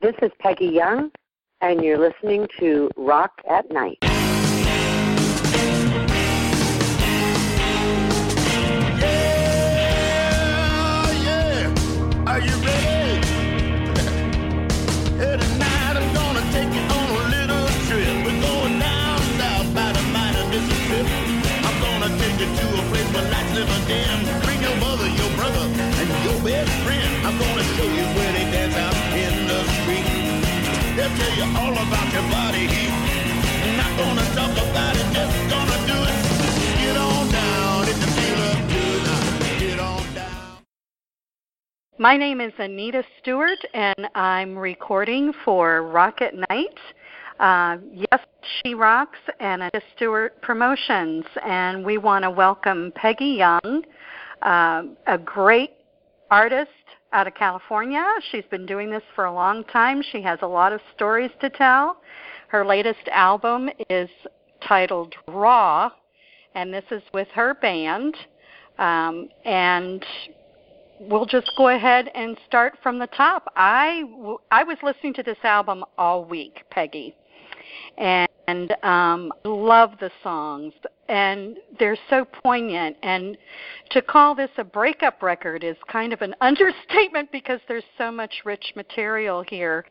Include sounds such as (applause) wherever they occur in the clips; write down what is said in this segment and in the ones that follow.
This is Pegi Young, and you're listening to Rock at Night. Yeah! Are you ready? (laughs) to a place where. Bring your mother, your brother, and your best friend. I'm gonna show you where they dance out. Tell you all about your body heat. Not gonna talk about it, just gonna do it. Get on down. Get on down. My name is Anita Stewart, and I'm recording for Rock at Night. Uh, yes, She Rocks and Anita Stewart Promotions, and we want to welcome Pegi Young, uh, a great artist out of California. She's been doing this for a long time. She has a lot of stories to tell. Her latest album is titled Raw, and this is with her band. Um, and we'll just go ahead and start from the top. I, w- I was listening to this album all week, Pegi, and um, love the songs, and they're so poignant. And to call this a breakup record is kind of an (laughs) understatement because there's so much rich material here.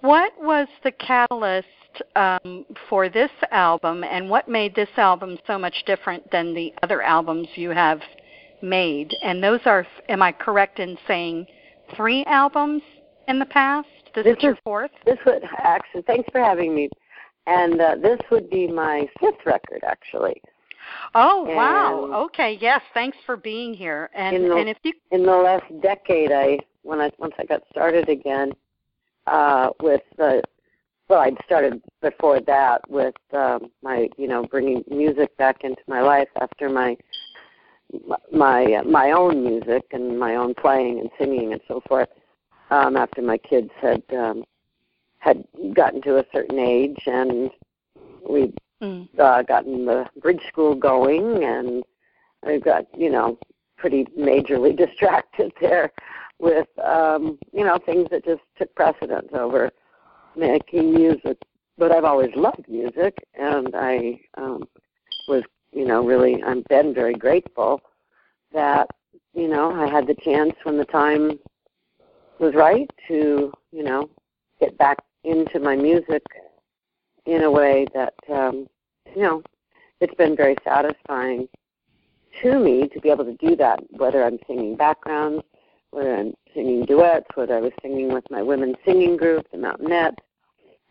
What was the catalyst um, for this album, and what made this album so much different than the other albums you have made? And those are, am I correct in saying, three albums in the past? This, This is your fourth? This would actually, thanks for having me. And uh, this would be my fifth record, actually. Oh wow! Okay, yes. Thanks for being here. And In the- and if you In the last decade, I when I once I got started again uh, with the well, I'd started before that with um, my you know bringing music back into my life after my my my own music and my own playing and singing and so forth. Um, after my kids had um, had gotten to a certain age and we mm, uh, gotten the bridge school going, and I got you know pretty majorly (laughs) distracted there with um, you know things that just took precedence over making music. But I've always loved music, and I um, was you know really I've been very grateful that you know I had the chance when the time was right to you know get back into my music in a way that um, you know it's been very satisfying to me to be able to do that. Whether I'm singing backgrounds, whether I'm singing duets, whether I was singing with my women's singing group, the Mountainette,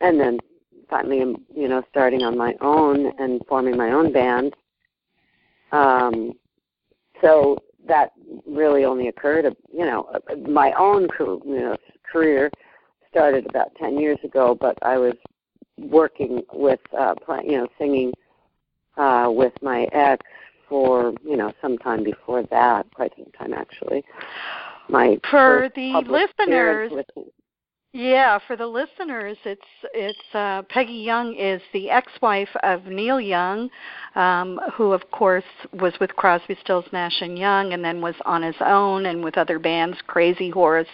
and then finally, I'm you know starting on my own and forming my own band. Um, so that really only occurred, you know, my own you know, career started about 10 years ago, but I was working with, uh, you know, singing uh, with my ex for, you know, some time before that, quite some time actually. My For the listeners- yeah, for the listeners, it's it's uh, Pegi Young is the ex-wife of Neil Young, um, who of course was with Crosby, Stills, Nash and Young, and then was on his own and with other bands, Crazy Horse,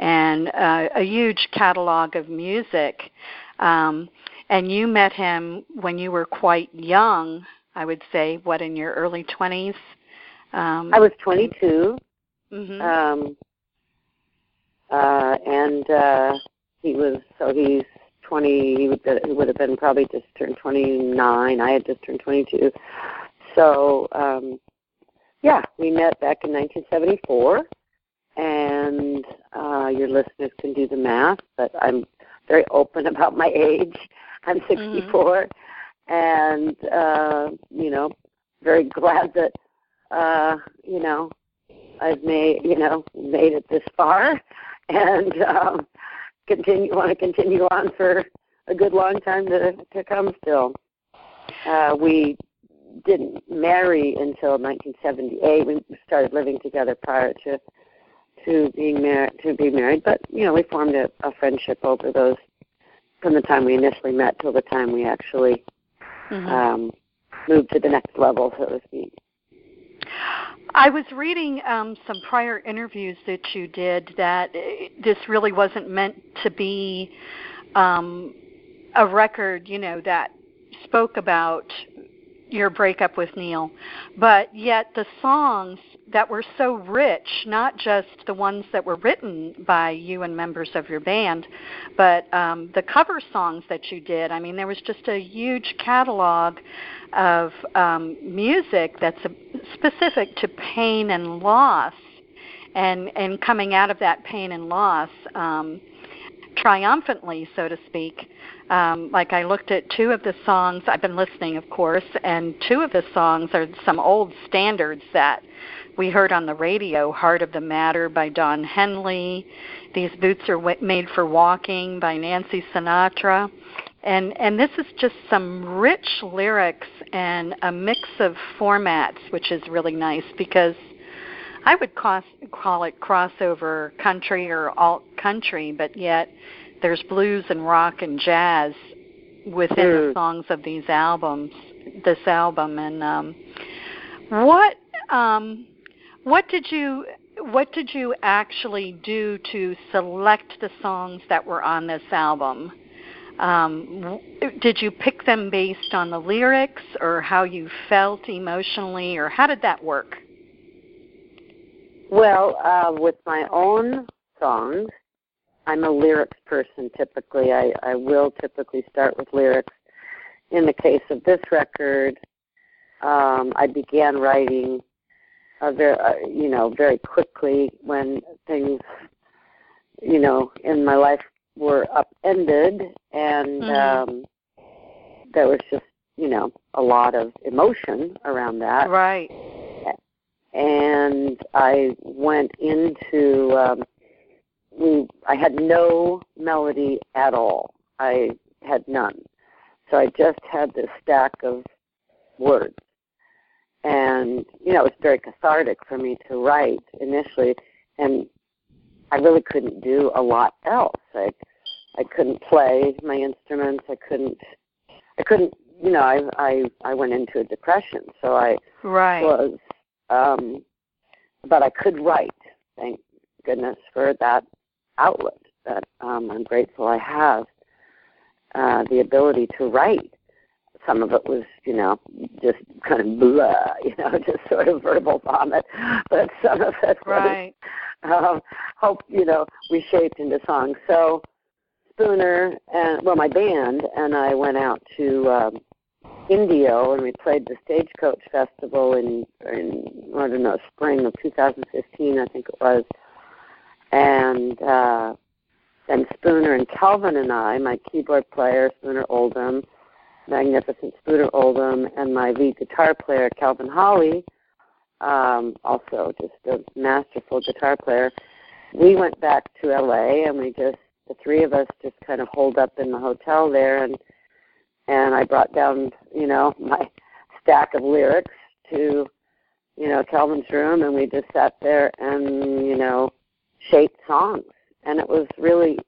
and uh, a huge catalog of music. Um, and you met him when you were quite young, I would say, what in your early twenties. Um, I was 22. mhm. Um, uh, and uh, he was so he's 20. He would, he would have been probably just turned 29. I had just turned 22. So um, yeah, we met back in 1974, and uh, your listeners can do the math. But I'm very open about my age. I'm 64, and uh, you know, very glad that uh, you know I've made you know made it this far, (laughs) and um, continue want to continue on for a good long time to to come. Still, uh, we didn't marry until 1978. We started living together prior to to being married to be married, but you know we formed a, a friendship over those from the time we initially met till the time we actually Mhm. um, moved to the next level, so to speak. I was reading um, some prior interviews that you did that uh, this really wasn't meant to be um, a record, you know, that spoke about your breakup with Neil, but yet the songs that were so rich, not just the ones that were written by you and members of your band, but um, the cover songs that you did. I mean, there was just a huge catalog of um, music that's specific to pain and loss, and and coming out of that pain and loss. Um, triumphantly, so to speak. Um, like I looked at two of the songs, I've been listening, of course, and two of the songs are some old standards that we heard on the radio Heart of the Matter by Don Henley, These Boots Are Made for Walking by Nancy Sinatra. And, and this is just some rich lyrics and a mix of formats, which is really nice because I would call, call it crossover country or alt country, but yet there's blues and rock and jazz within mm. the songs of these albums, this album. And um, what um, what did you what did you actually do to select the songs that were on this album? Um, did you pick them based on the lyrics or how you felt emotionally, or how did that work? Well, uh, with my own songs, I'm a lyrics person typically. I, I will typically start with lyrics. In the case of this record, um, I began writing uh, very, uh, you know, very quickly when things, you know, in my life were upended, and mm-hmm. um, there was just, you know, a lot of emotion around that. Right and I went into um, we I had no melody at all. I had none. So I just had this stack of words. And, you know, it was very cathartic for me to write initially and I really couldn't do a lot else. I I couldn't play my instruments, I couldn't I couldn't you know, I I I went into a depression. So I right. was um, but I could write. Thank goodness for that outlet that um, I'm grateful I have uh, the ability to write. Some of it was, you know, just kind of blah, you know, (laughs) just sort of verbal vomit. But some of it right. was, um, hope, you know, we shaped into songs. So Spooner and well, my band and I went out to um, Indio, and we played the Stagecoach Festival in, in I don't know, spring of 2015, I think it was. And uh, then Spooner and Kelvin and I, my keyboard player, Spooner Oldham, magnificent Spooner Oldham, and my lead guitar player, Kelvin Holly, um, also just a masterful guitar player. We went back to LA, and we just the three of us just kind of holed up in the hotel there and and I brought down, you know, (laughs) my stack of lyrics to, you know, Kelvin's room, and we just sat there and, you know, shaped songs. And it was really,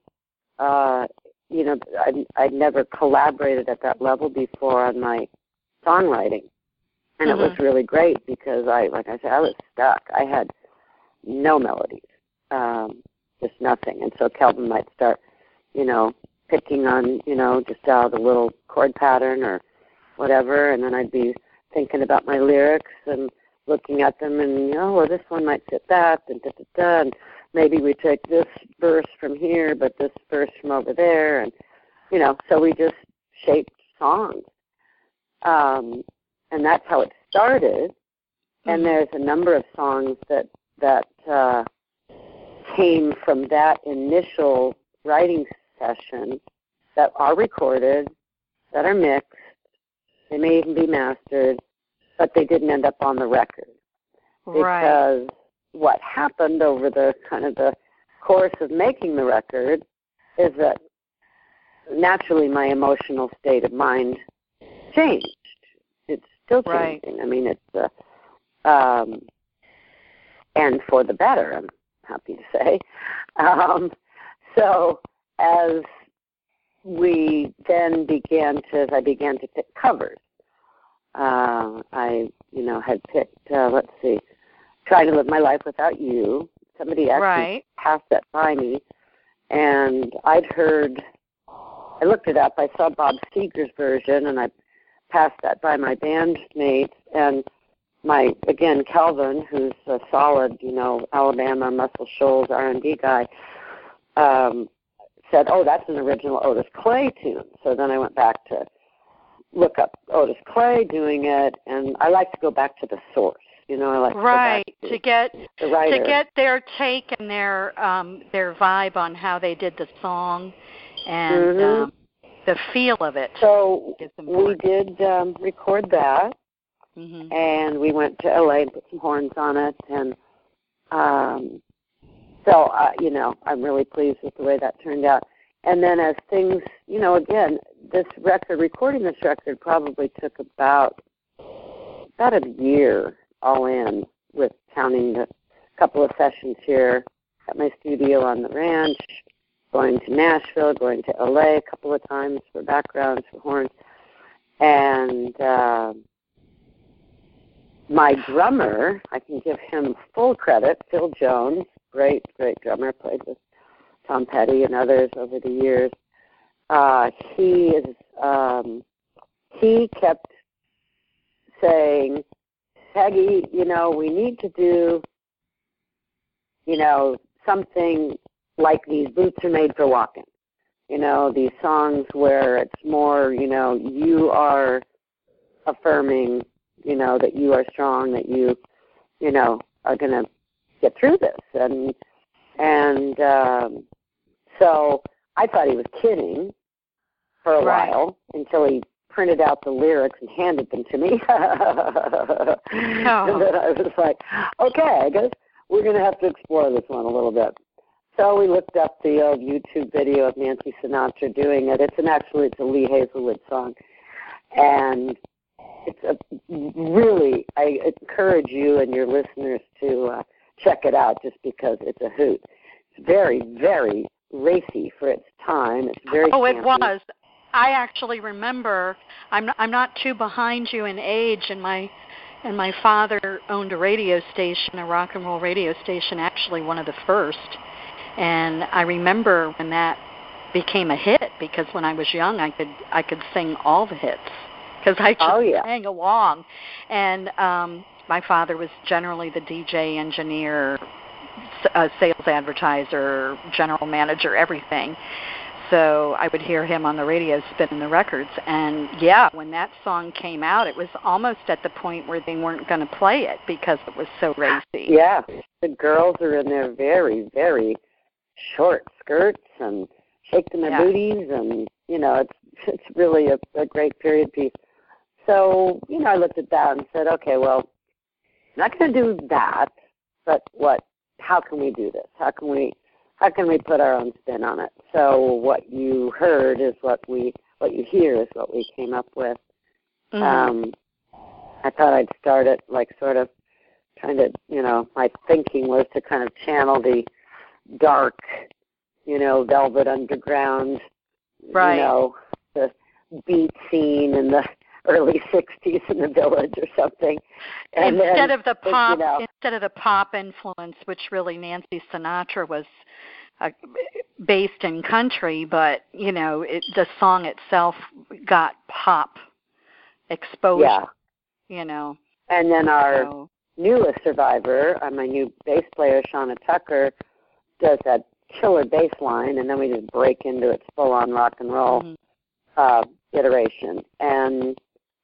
uh, you know, I'd, I'd never collaborated at that level before on my songwriting. And mm-hmm. it was mm-hmm. really great because I, like I said, I was stuck. I had no melodies, um, just nothing. And so Kelvin might start, you know, picking on, you know, just out a little chord pattern or whatever, and then I'd be thinking about my lyrics and looking at them and, you know, well, this one might fit that, and da da da, and maybe we take this verse from here, but this verse from over there, and, you know, so we just shaped songs. Um, and that's how it started. Mm-hmm. And there's a number of songs that that uh, came from that initial writing session that are recorded, that are mixed. They may even be mastered, but they didn't end up on the record. Because right. What happened over the kind of the course of making the record is that naturally my emotional state of mind changed. It's still changing. Right. I mean, it's uh, um, and for the better. I'm happy to say. Um, so as we then began to, as I began to pick covers, uh, I, you know, had picked, uh, let's see, trying to live my life without you. Somebody actually Right. passed that by me, and I'd heard. I looked it up. I saw Bob Seger's version, and I passed that by my bandmates and my again Kelvin, who's a solid, you know, Alabama Muscle Shoals R and B guy, um, said, "Oh, that's an original Otis Clay tune." So then I went back to look up Otis Clay doing it, and I like to go back to the source. You know, like Right. back To get to to get their take and their um their vibe on how they did the song and Mhm. um the feel of it so we did um, record that, Mhm. and we went to LA and put some horns on it, and um, so uh, you know I'm really pleased with the way that turned out. And then as things, you know, again, this record, recording this record probably took about about a year all in, with counting the couple of sessions here at my studio on the ranch, going to Nashville, going to LA a couple of times for backgrounds for horns, and. Uh, my drummer, I can give him full credit, Phil Jones, great, great drummer, played with Tom Petty and others over the years. Uh, he is um, he kept saying, Pegi, you know, we need to do, you know, something like these boots are made for walking. You know, these songs where it's more, you know, you are affirming you know that you are strong that you you know are going to get through this and and um so i thought he was kidding for a Right. while until he printed out the lyrics and handed them to me (laughs) and then i was like okay i guess we're going to have to explore this one a little bit so we looked up the old youtube video of nancy sinatra doing it it's an actually it's a Lee Hazlewood song and it's a really I encourage you and your listeners to uh, check it out just because it's a hoot. It's very very racy for its time. It's very Oh, it was. I actually remember. I'm I'm not too behind you in age, and my and my father owned a radio station, a rock and roll radio station, actually one of the first. And I remember when that became a hit because when I was young, I could I could sing all the hits because I just Oh, yeah. sang along. And um my father was generally the DJ, engineer, s- uh, sales advertiser, general manager, everything. So I would hear him on the radio spinning the records. And yeah, when that song came out, it was almost at the point where they weren't going to play it because it was so racy. Yeah, the girls are in their very very short skirts and shaking their Yeah. booties, and you know it's it's really a, a great period piece. So you know I looked at that and said, okay, well, I'm not going to do that, but what? How can we do this? How can we how can we put our own spin on it? So what you heard is what we what you hear is what we came up with. Mhm. Um, I thought I'd start it like sort of trying to, you know, my thinking was to kind of channel the dark, you know, Velvet Underground, Right. you know, the beat scene and the early '60s in the Village or something. And instead then, of the you pop, know, instead of the pop influence, which really Nancy Sinatra was uh, based in country, but you know, it, the song itself got pop exposure. yeah. You know, And then our so newest survivor, uh, my new bass player, Shonna Tucker, does that killer bass line, and then we just break into its full-on rock and roll mhm. uh, iteration. And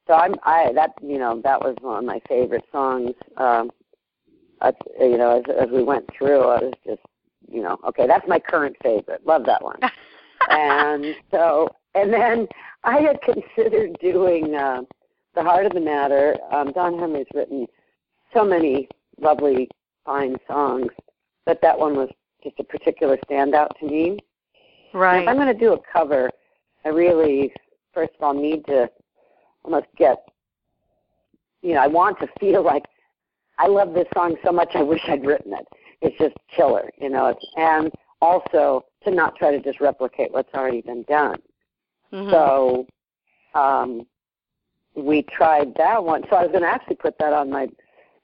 so I'm, I that you know that was one of my favorite songs. Um, uh, you know, as as we went through, I was just you know, okay, that's my current favorite. Love that one. (laughs) and so, and then I had considered doing uh, the heart of the matter. Um, Don Henley's written so many lovely, fine songs, but that one was just a particular standout to me. And right. If I'm going to do a cover, I really, first of all, need to almost get, you know, I want to feel (laughs) like I love this song so much I wish I'd written it. It's just killer, you know. It's, and also to not try to just replicate what's already been done. Mhm. So um, we tried that one. So I was going to actually put that on my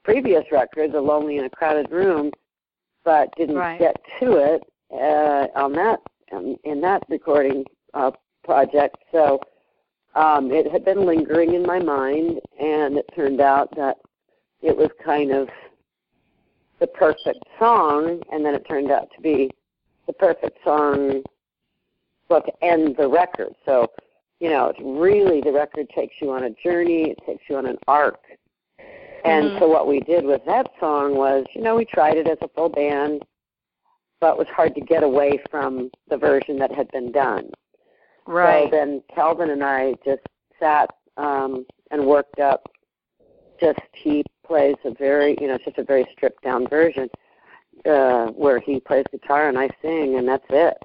previous record, "The Lonely in a Crowded Room," but didn't Right. get to it uh, on that um, in that recording uh, project. So um, it had been lingering in my mind, and it turned out that it was kind of the perfect song, and then it turned out to be the perfect song well to end the record. So, you know, it's really the record takes you on a journey, it takes you on an arc. And Mhm. so what we did with that song was, you know, we tried it as a full band, but it was hard to get away from the version that had been done. Right. So then Kelvin and I just sat um, and worked up. Just he plays a very, you know, it's just a very stripped down version uh, where he plays guitar and I sing, and that's it.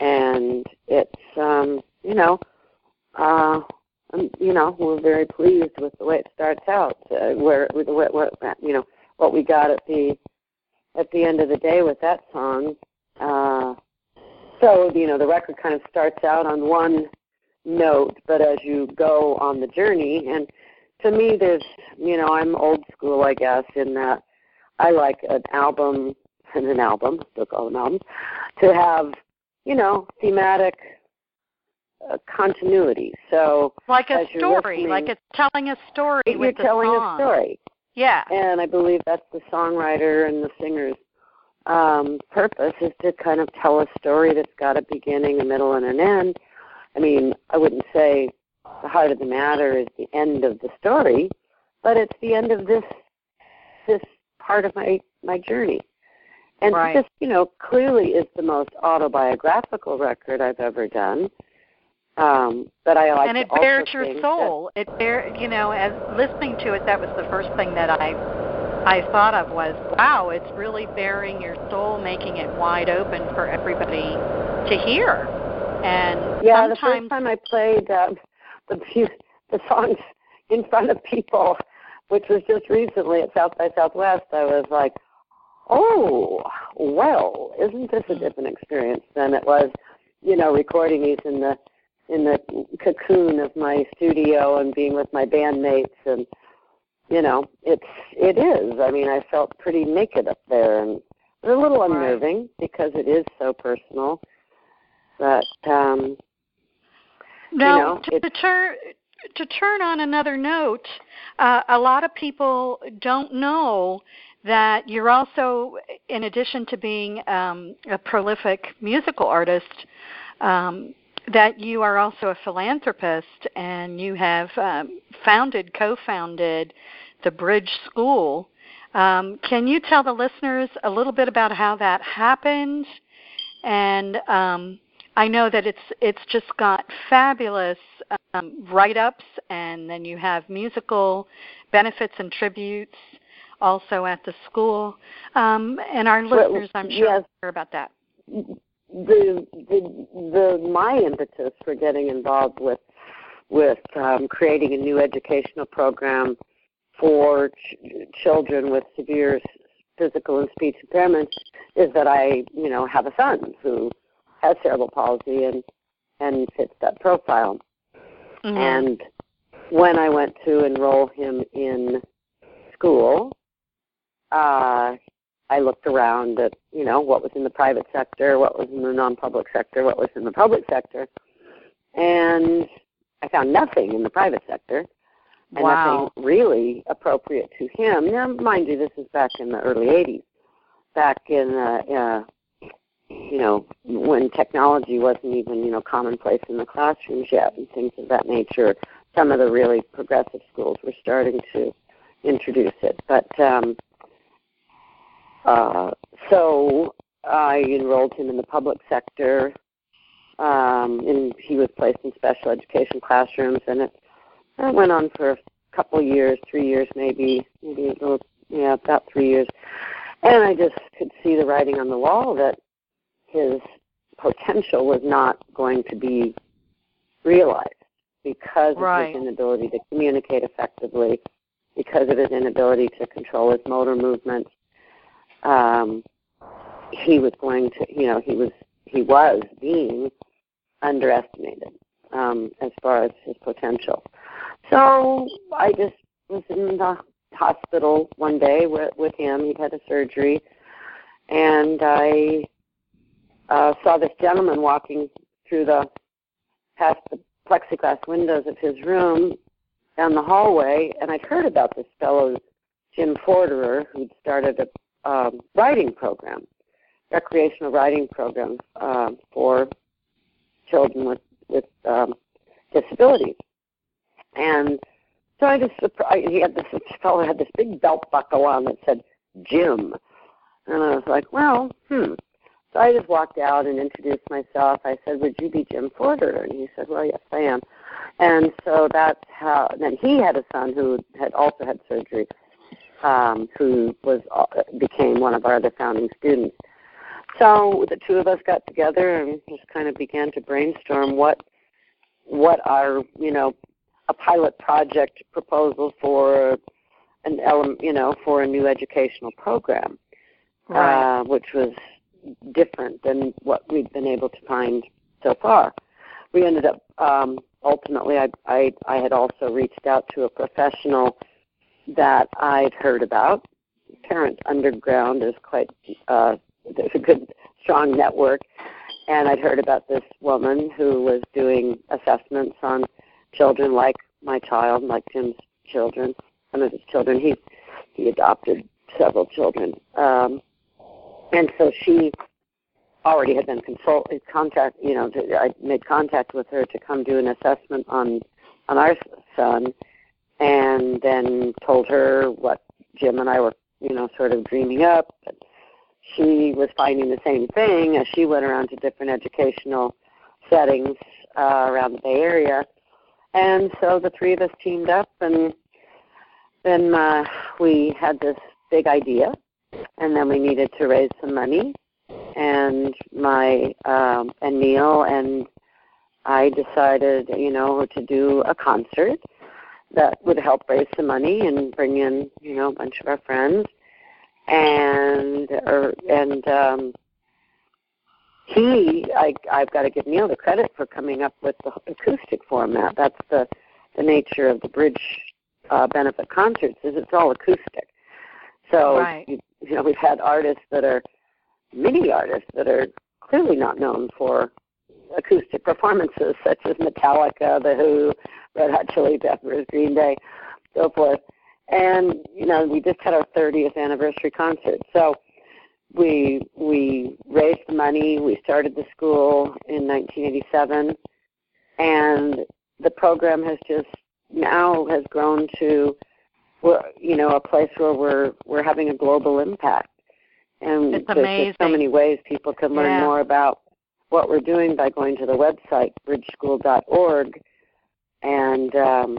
And it's, um, you know, uh, um, you know, we're very pleased with the way it starts out. Uh, where, what, what, you know, what we got at the at the end of the day with that song. Uh, so you know the record kind of starts out on one note, but as you go on the journey, and to me, there's you know I'm old school, I guess, in that I like an album and (laughs) an album, still call them albums, to have you know thematic uh, continuity. So like a story, like it's telling a story you're telling song. a story. Yeah. And I believe that's the songwriter and the singer's um, purpose is to kind of tell a story that's got a beginning, a middle, and an end. I mean, I wouldn't say the heart of the matter is the end of the story, but it's the end of this this part of my my journey. And Right. this, you know, clearly is the most autobiographical record I've ever done. Um, but I like and it bears your think that- soul. It bear, you know, as listening to it, that was the first thing that I I thought of was, wow, it's really bearing your soul, making it wide open for everybody to hear. And Yeah, the sometimes first time I played um, the few, the songs in front of people, which was just recently at South by Southwest, I was like, "Oh, well, isn't this a different experience than it was, you know, recording these in the in the cocoon of my studio and being with my bandmates and you know, it's it is. I mean, I felt pretty naked up there and it was a little unnerving because it is so personal. But um Now, know, to, turn to turn on another note, uh, a lot of people don't know that you're also, in addition to being um, a prolific musical artist, um, that you are also a philanthropist and you have um, founded, co-founded the Bridge School. Um, can you tell the listeners a little bit about how that happened? And um, I know that it's it's just got fabulous um, write-ups, and then you have musical benefits and tributes also at the school. Um, and our listeners, I'm sure, yes. hear about that. the the the my impetus for getting involved with with um, creating a new educational program for ch- children with severe physical and speech impairments is that I you know have a son who has cerebral palsy and and fits that profile. Mhm. And when I went to enroll him in school, uh, I looked around at, you know, what was in the private sector, what was in the non-public sector, what was in the public sector, and I found nothing in the private sector and wow. nothing really appropriate to him. Now, mind you, this is back in the early 80s, back in, uh, uh, you know, when technology wasn't even, you know, commonplace in the classrooms yet and things of that nature. Some of the really progressive schools were starting to introduce it. But um, uh, so I enrolled him in the public sector, um, and he was placed in special education classrooms, and it, it went on for a couple of years, three years maybe, maybe a little, yeah, about three years. And I just could see the writing on the wall that his potential was not going to be realized because Right. of his inability to communicate effectively, because of his inability to control his motor movements. Um, he was going to, you know, he was he was being underestimated um, as far as his potential. So I just was in the hospital one day with, with him. He'd had a surgery, and I uh, saw this gentleman walking through the past the plexiglass windows of his room down the hallway, and I'd heard about this fellow Jim Forderer who'd started a um, writing program, recreational writing program uh, for children with with um, disabilities, and so I just surprised. He had this, this fellow had this big belt buckle on that said Jim, and I was like, well, hmm. So I just walked out and introduced myself. I said, "Would you be Jim Forderer?" And he said, "Well, yes, I am." And so that's how. Then he had a son who had also had surgery, um, who was uh, became one of our other founding students. So the two of us got together and just kind of began to brainstorm what what our you know a pilot project proposal for an element you know for a new educational program, Right. uh, which was different than what we'd been able to find so far. We ended up um, ultimately. I, I I had also reached out to a professional that I'd heard about. Parent Underground is quite uh, there's a good strong network, and I'd heard about this woman who was doing assessments on children like my child, like Jim's children, some of his children. He he adopted several children. Um, and so she already had been consult contact you know to, I made contact with her to come do an assessment on on our son and then told her what Jim and I were you know sort of dreaming up but she was finding the same thing as she went around to different educational settings uh, around the Bay Area and so the three of us teamed up and then uh, we had this big idea and then we needed to raise some money and my um and Neil and I decided, you know, to do a concert that would help raise some money and bring in, you know, a bunch of our friends. And or and um he I I've got to give Neil the credit for coming up with the acoustic format. That's the the nature of the bridge uh benefit concerts is it's all acoustic. So Right. you, you know, we've had artists that are many artists that are clearly not known for acoustic performances, such as Metallica, The Who, Red Hot Chili Peppers, Green Day, so forth. And you know, we just had our 30th anniversary concert, so we we raised the money. We started the school in 1987, and the program has just now has grown to, you know, a place where we're we're having a global impact. And It's there's just so many ways people can learn Yeah. more about what we're doing by going to the website bridgeschool.org. And um,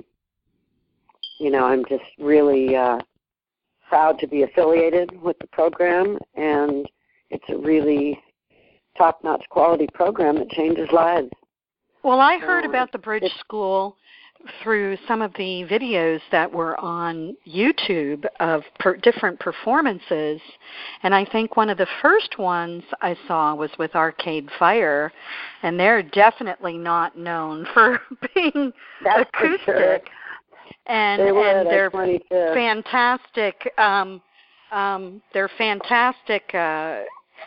you know, I'm just really uh, proud to be affiliated with the program, and it's a really top-notch quality program that changes lives. Well, I heard about the Bridge School through some of the videos that were on YouTube of per- different performances, and I think one of the first ones I saw was with Arcade Fire, and they're definitely not known (laughs) for being That's for acoustic, sure. And they and they're fantastic. Um, um, they're fantastic uh,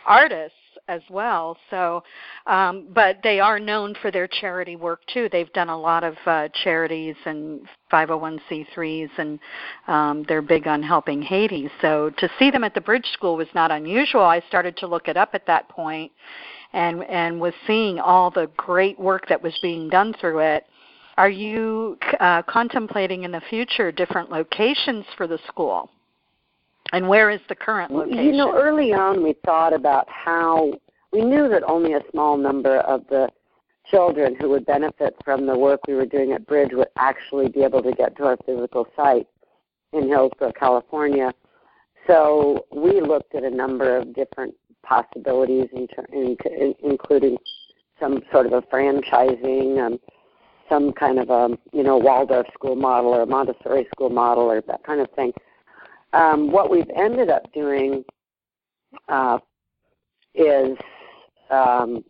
artists as well. So, um, but they are known for their charity work too. They've done a lot of uh, charities and 501c3s, and um, they're big on helping Haiti. So to see them at the Bridge School was not unusual. I started to look it up at that point, and and was seeing all the great work that was being done through it. Are you uh, contemplating in the future different locations for the school? And where is the current location? You know, early on we thought about how we knew that only a small number of the children who would benefit from the work we were doing at Bridge would actually be able to get to our physical site in Hillsborough, California. So we looked at a number of different possibilities, in ter- in, in, including some sort of a franchising, um, some kind of a you know Waldorf school model or a Montessori school model or that kind of thing. Um, what we've ended up doing uh, is um,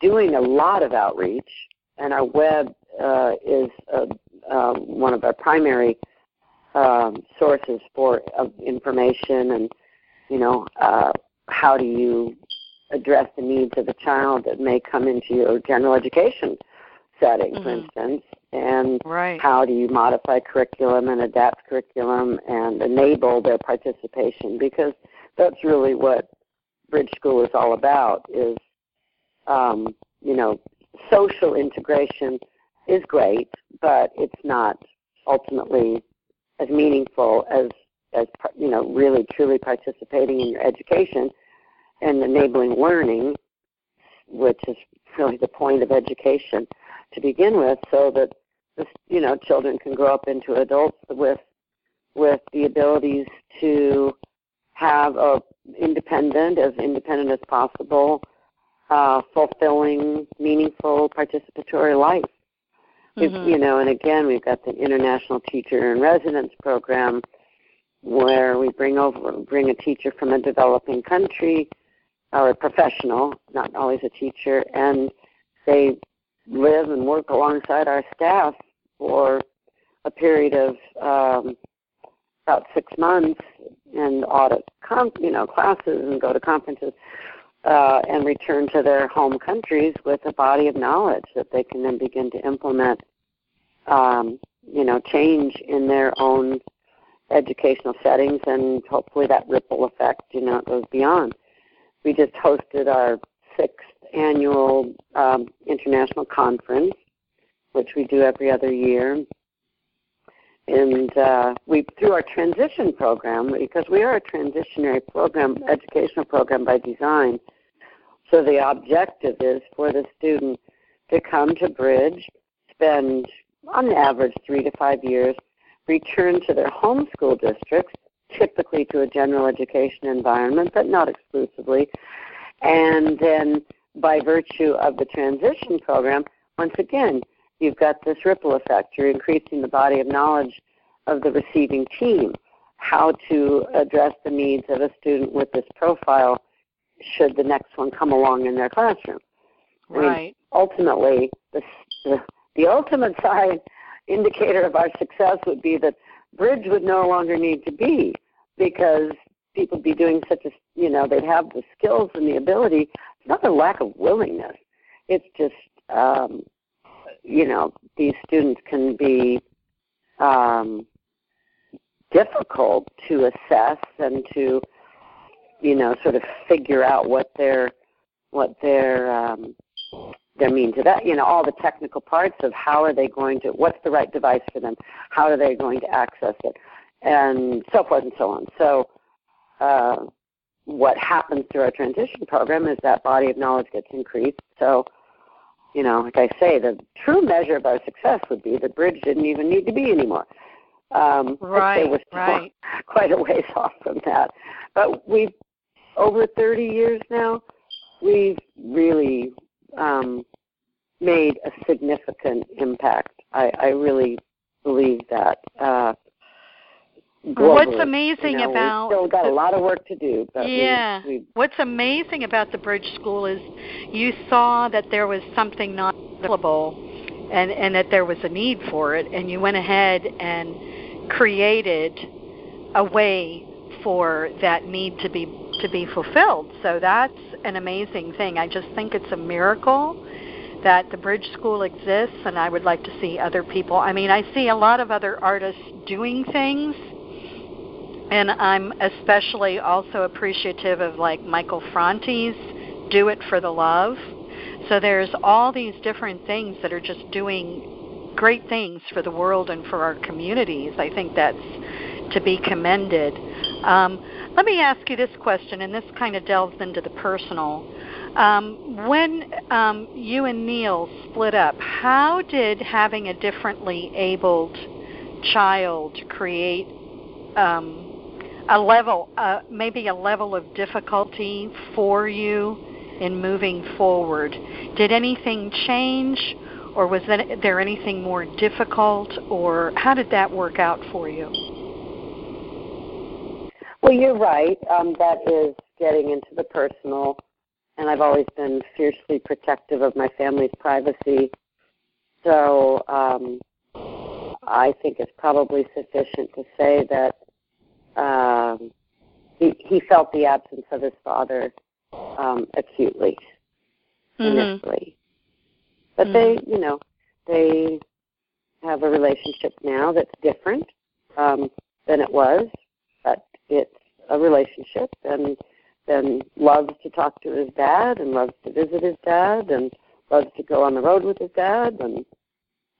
doing a lot of outreach, and our web uh, is uh, uh, one of our primary um, sources for information and you know uh, how do you address the needs of a child that may come into your general education setting, Mhm. for instance, and Right. how do you modify curriculum and adapt curriculum and enable their participation because that's really what bridge school is all about is um, you know social integration is great but it's not ultimately as meaningful as as you know really truly participating in your education and enabling learning which is really the point of education to begin with so that this, you know children can grow up into adults with with the abilities to have a independent as independent as possible uh, fulfilling meaningful participatory life Mhm. you know and again we've got the international teacher in residence program where we bring over bring a teacher from a developing country or a professional not always a teacher and they live and work alongside our staff for a period of um, about six months and audit you know classes and go to conferences uh, and return to their home countries with a body of knowledge that they can then begin to implement um, you know change in their own educational settings and hopefully that ripple effect you know goes beyond. We just hosted our sixth annual um, international conference which we do every other year. And uh, we through our transition program because we are a transitionary program educational program by design so the objective is for the student to come to bridge spend on average three to five years return to their home school districts typically to a general education environment but not exclusively and then by virtue of the transition program once again you've got this ripple effect. You're increasing the body of knowledge of the receiving team, how to address the needs of a student with this profile should the next one come along in their classroom. I mean, Right. ultimately, the, the, the ultimate (laughs) sign indicator of our success would be that bridge would no longer need to be because people be doing such a, you know, they'd have the skills and the ability. It's not a lack of willingness. It's just, um, you know, these students can be um, difficult to assess and to, you know, sort of figure out what their what their um, their means of that. You know, all the technical parts of how are they going to, what's the right device for them, how are they going to access it, and so forth and so on. So. Uh, what happens through our transition program is that body of knowledge gets increased. So, you know, like I say, the true measure of our success would be the bridge didn't even need to be anymore. Um, Right, we're right. (laughs) quite a ways (laughs) off from that. But we've, over 30 years now, we've really um, made a significant impact. I, I really believe that. Uh, What's amazing you know, about we've still got the- a lot of work to do, but we- Yeah. we, What's amazing about the Bridge School is you saw that there was something not available and, and that there was a need for it, and you went ahead and created a way for that need to be to be fulfilled. So that's an amazing thing. I just think it's a miracle that the Bridge School exists, and I would like to see other people. I mean, I see a lot of other artists doing things and I'm especially also appreciative of like Michael Franti's Do It for the Love. So there's all these different things that are just doing great things for the world and for our communities. I think that's to be commended. Um, let me ask you this question, and this kind of delves into the personal. Um, when um, you and Neil split up, how did having a differently abled child create um, a level, uh, maybe a level of difficulty for you in moving forward. Did anything change, or was there anything more difficult, or how did that work out for you? Well, you're right. Um, that is getting into the personal, and I've always been fiercely protective of my family's privacy. So um, I think it's probably sufficient to say that um, he he felt the absence of his father um, acutely Mm-hmm. initially, but Mhm. they, you know, they have a relationship now that's different um, than it was, but it's a relationship, and then loves to talk to his dad, and loves to visit his dad, and loves to go on the road with his dad, and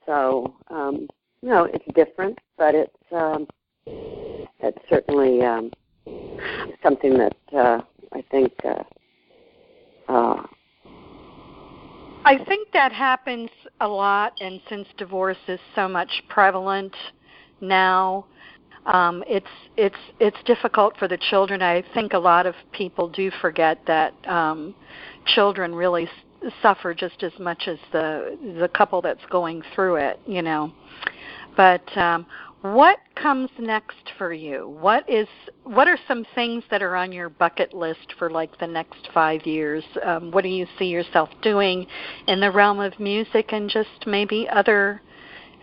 so um, you know, it's different, but it's um, it's certainly um, something that uh, I think. Uh, uh, I think that happens a lot, and since divorce is so much prevalent now, um, it's it's it's difficult for the children. I think a lot of people do forget that um, children really suffer just as much as the the couple that's going through it. You know, but um, what comes next for you? What is what are some things that are on your bucket list for like the next five years? Um, what do you see yourself doing in the realm of music and just maybe other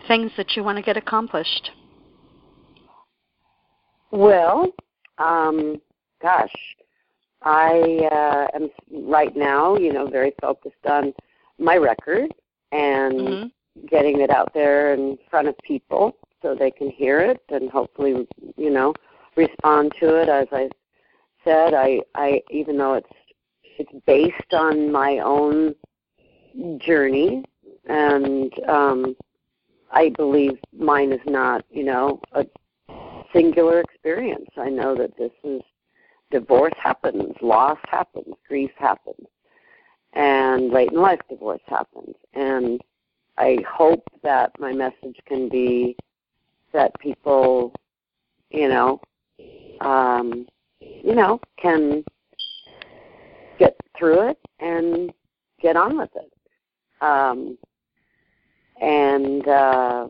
things that you want to get accomplished? Well, um, gosh, I uh, am right now, you know, very focused on my record and Mhm. getting it out there in front of people so they can hear it and hopefully, you know, respond to it. As I said, I, I even though it's it's based on my own journey and um, I believe mine is not, you know, a singular experience. I know that this is divorce happens, loss happens, grief happens, and late in life divorce happens. And I hope that my message can be that people, you know, um, you know, can get through it and get on with it. Um, and uh,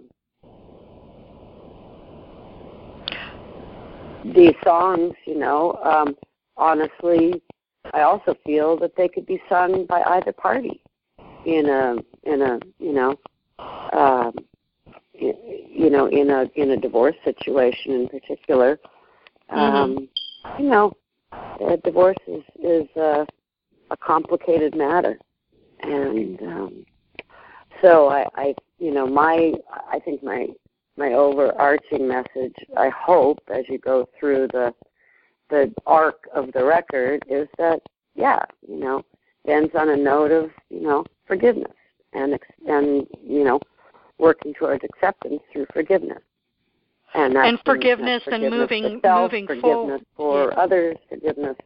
these songs, you know, um, honestly, I also feel that they could be sung by either party in a in a you know um, you know in a in a divorce situation in particular. Um, You know, divorce is is uh, a complicated matter, and um, so I, I you know my I think my my overarching message I hope as you go through the the arc of the record is that yeah you know ends on a note of you know forgiveness and ex- and you know working towards acceptance through forgiveness and And forgiveness and forgiveness moving- for self, moving forgiveness forward. for Yeah. others forgiveness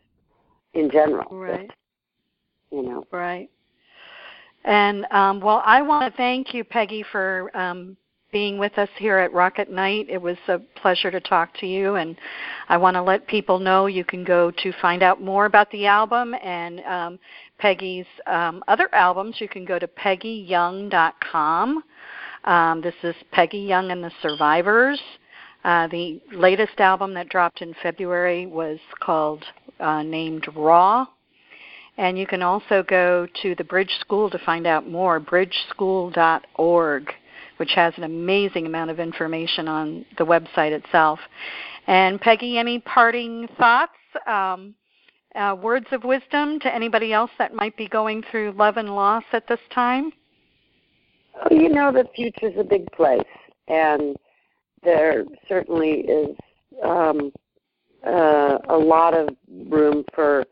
in general Right. you know Right. And um, well, I want to thank you, Pegi, for um, being with us here at Rock at Night. It was a pleasure to talk to you, and I want to let people know you can go to find out more about the album and um, Pegi's um, other albums. You can go to pegiyoung.com. Um, this is Pegi Young and the Survivors. Uh, the latest album that dropped in February was called uh, named Raw. And you can also go to the Bridge School to find out more, bridgeschool.org, which has an amazing amount of information on the website itself. And Pegi, any parting thoughts, um, uh, words of wisdom to anybody else that might be going through love and loss at this time? Oh, you know, the future's a big place, and there certainly is um, uh, a lot of room for,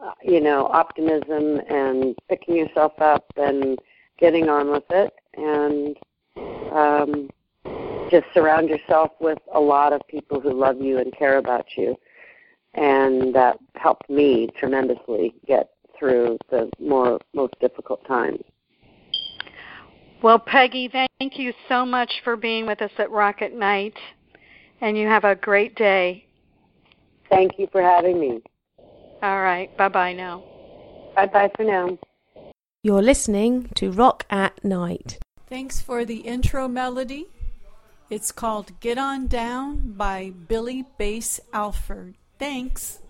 uh, you know, optimism and picking yourself up and getting on with it, and um, just surround yourself with a lot of people who love you and care about you, and that helped me tremendously get through the more most difficult times. Well, Pegi, thank you so much for being with us at Rock at Night, and you have a great day. Thank you for having me. All right, bye bye now. Bye bye for now. You're listening to Rock at Night. Thanks for the intro melody. It's called Get On Down by Billy Bass Alford. Thanks.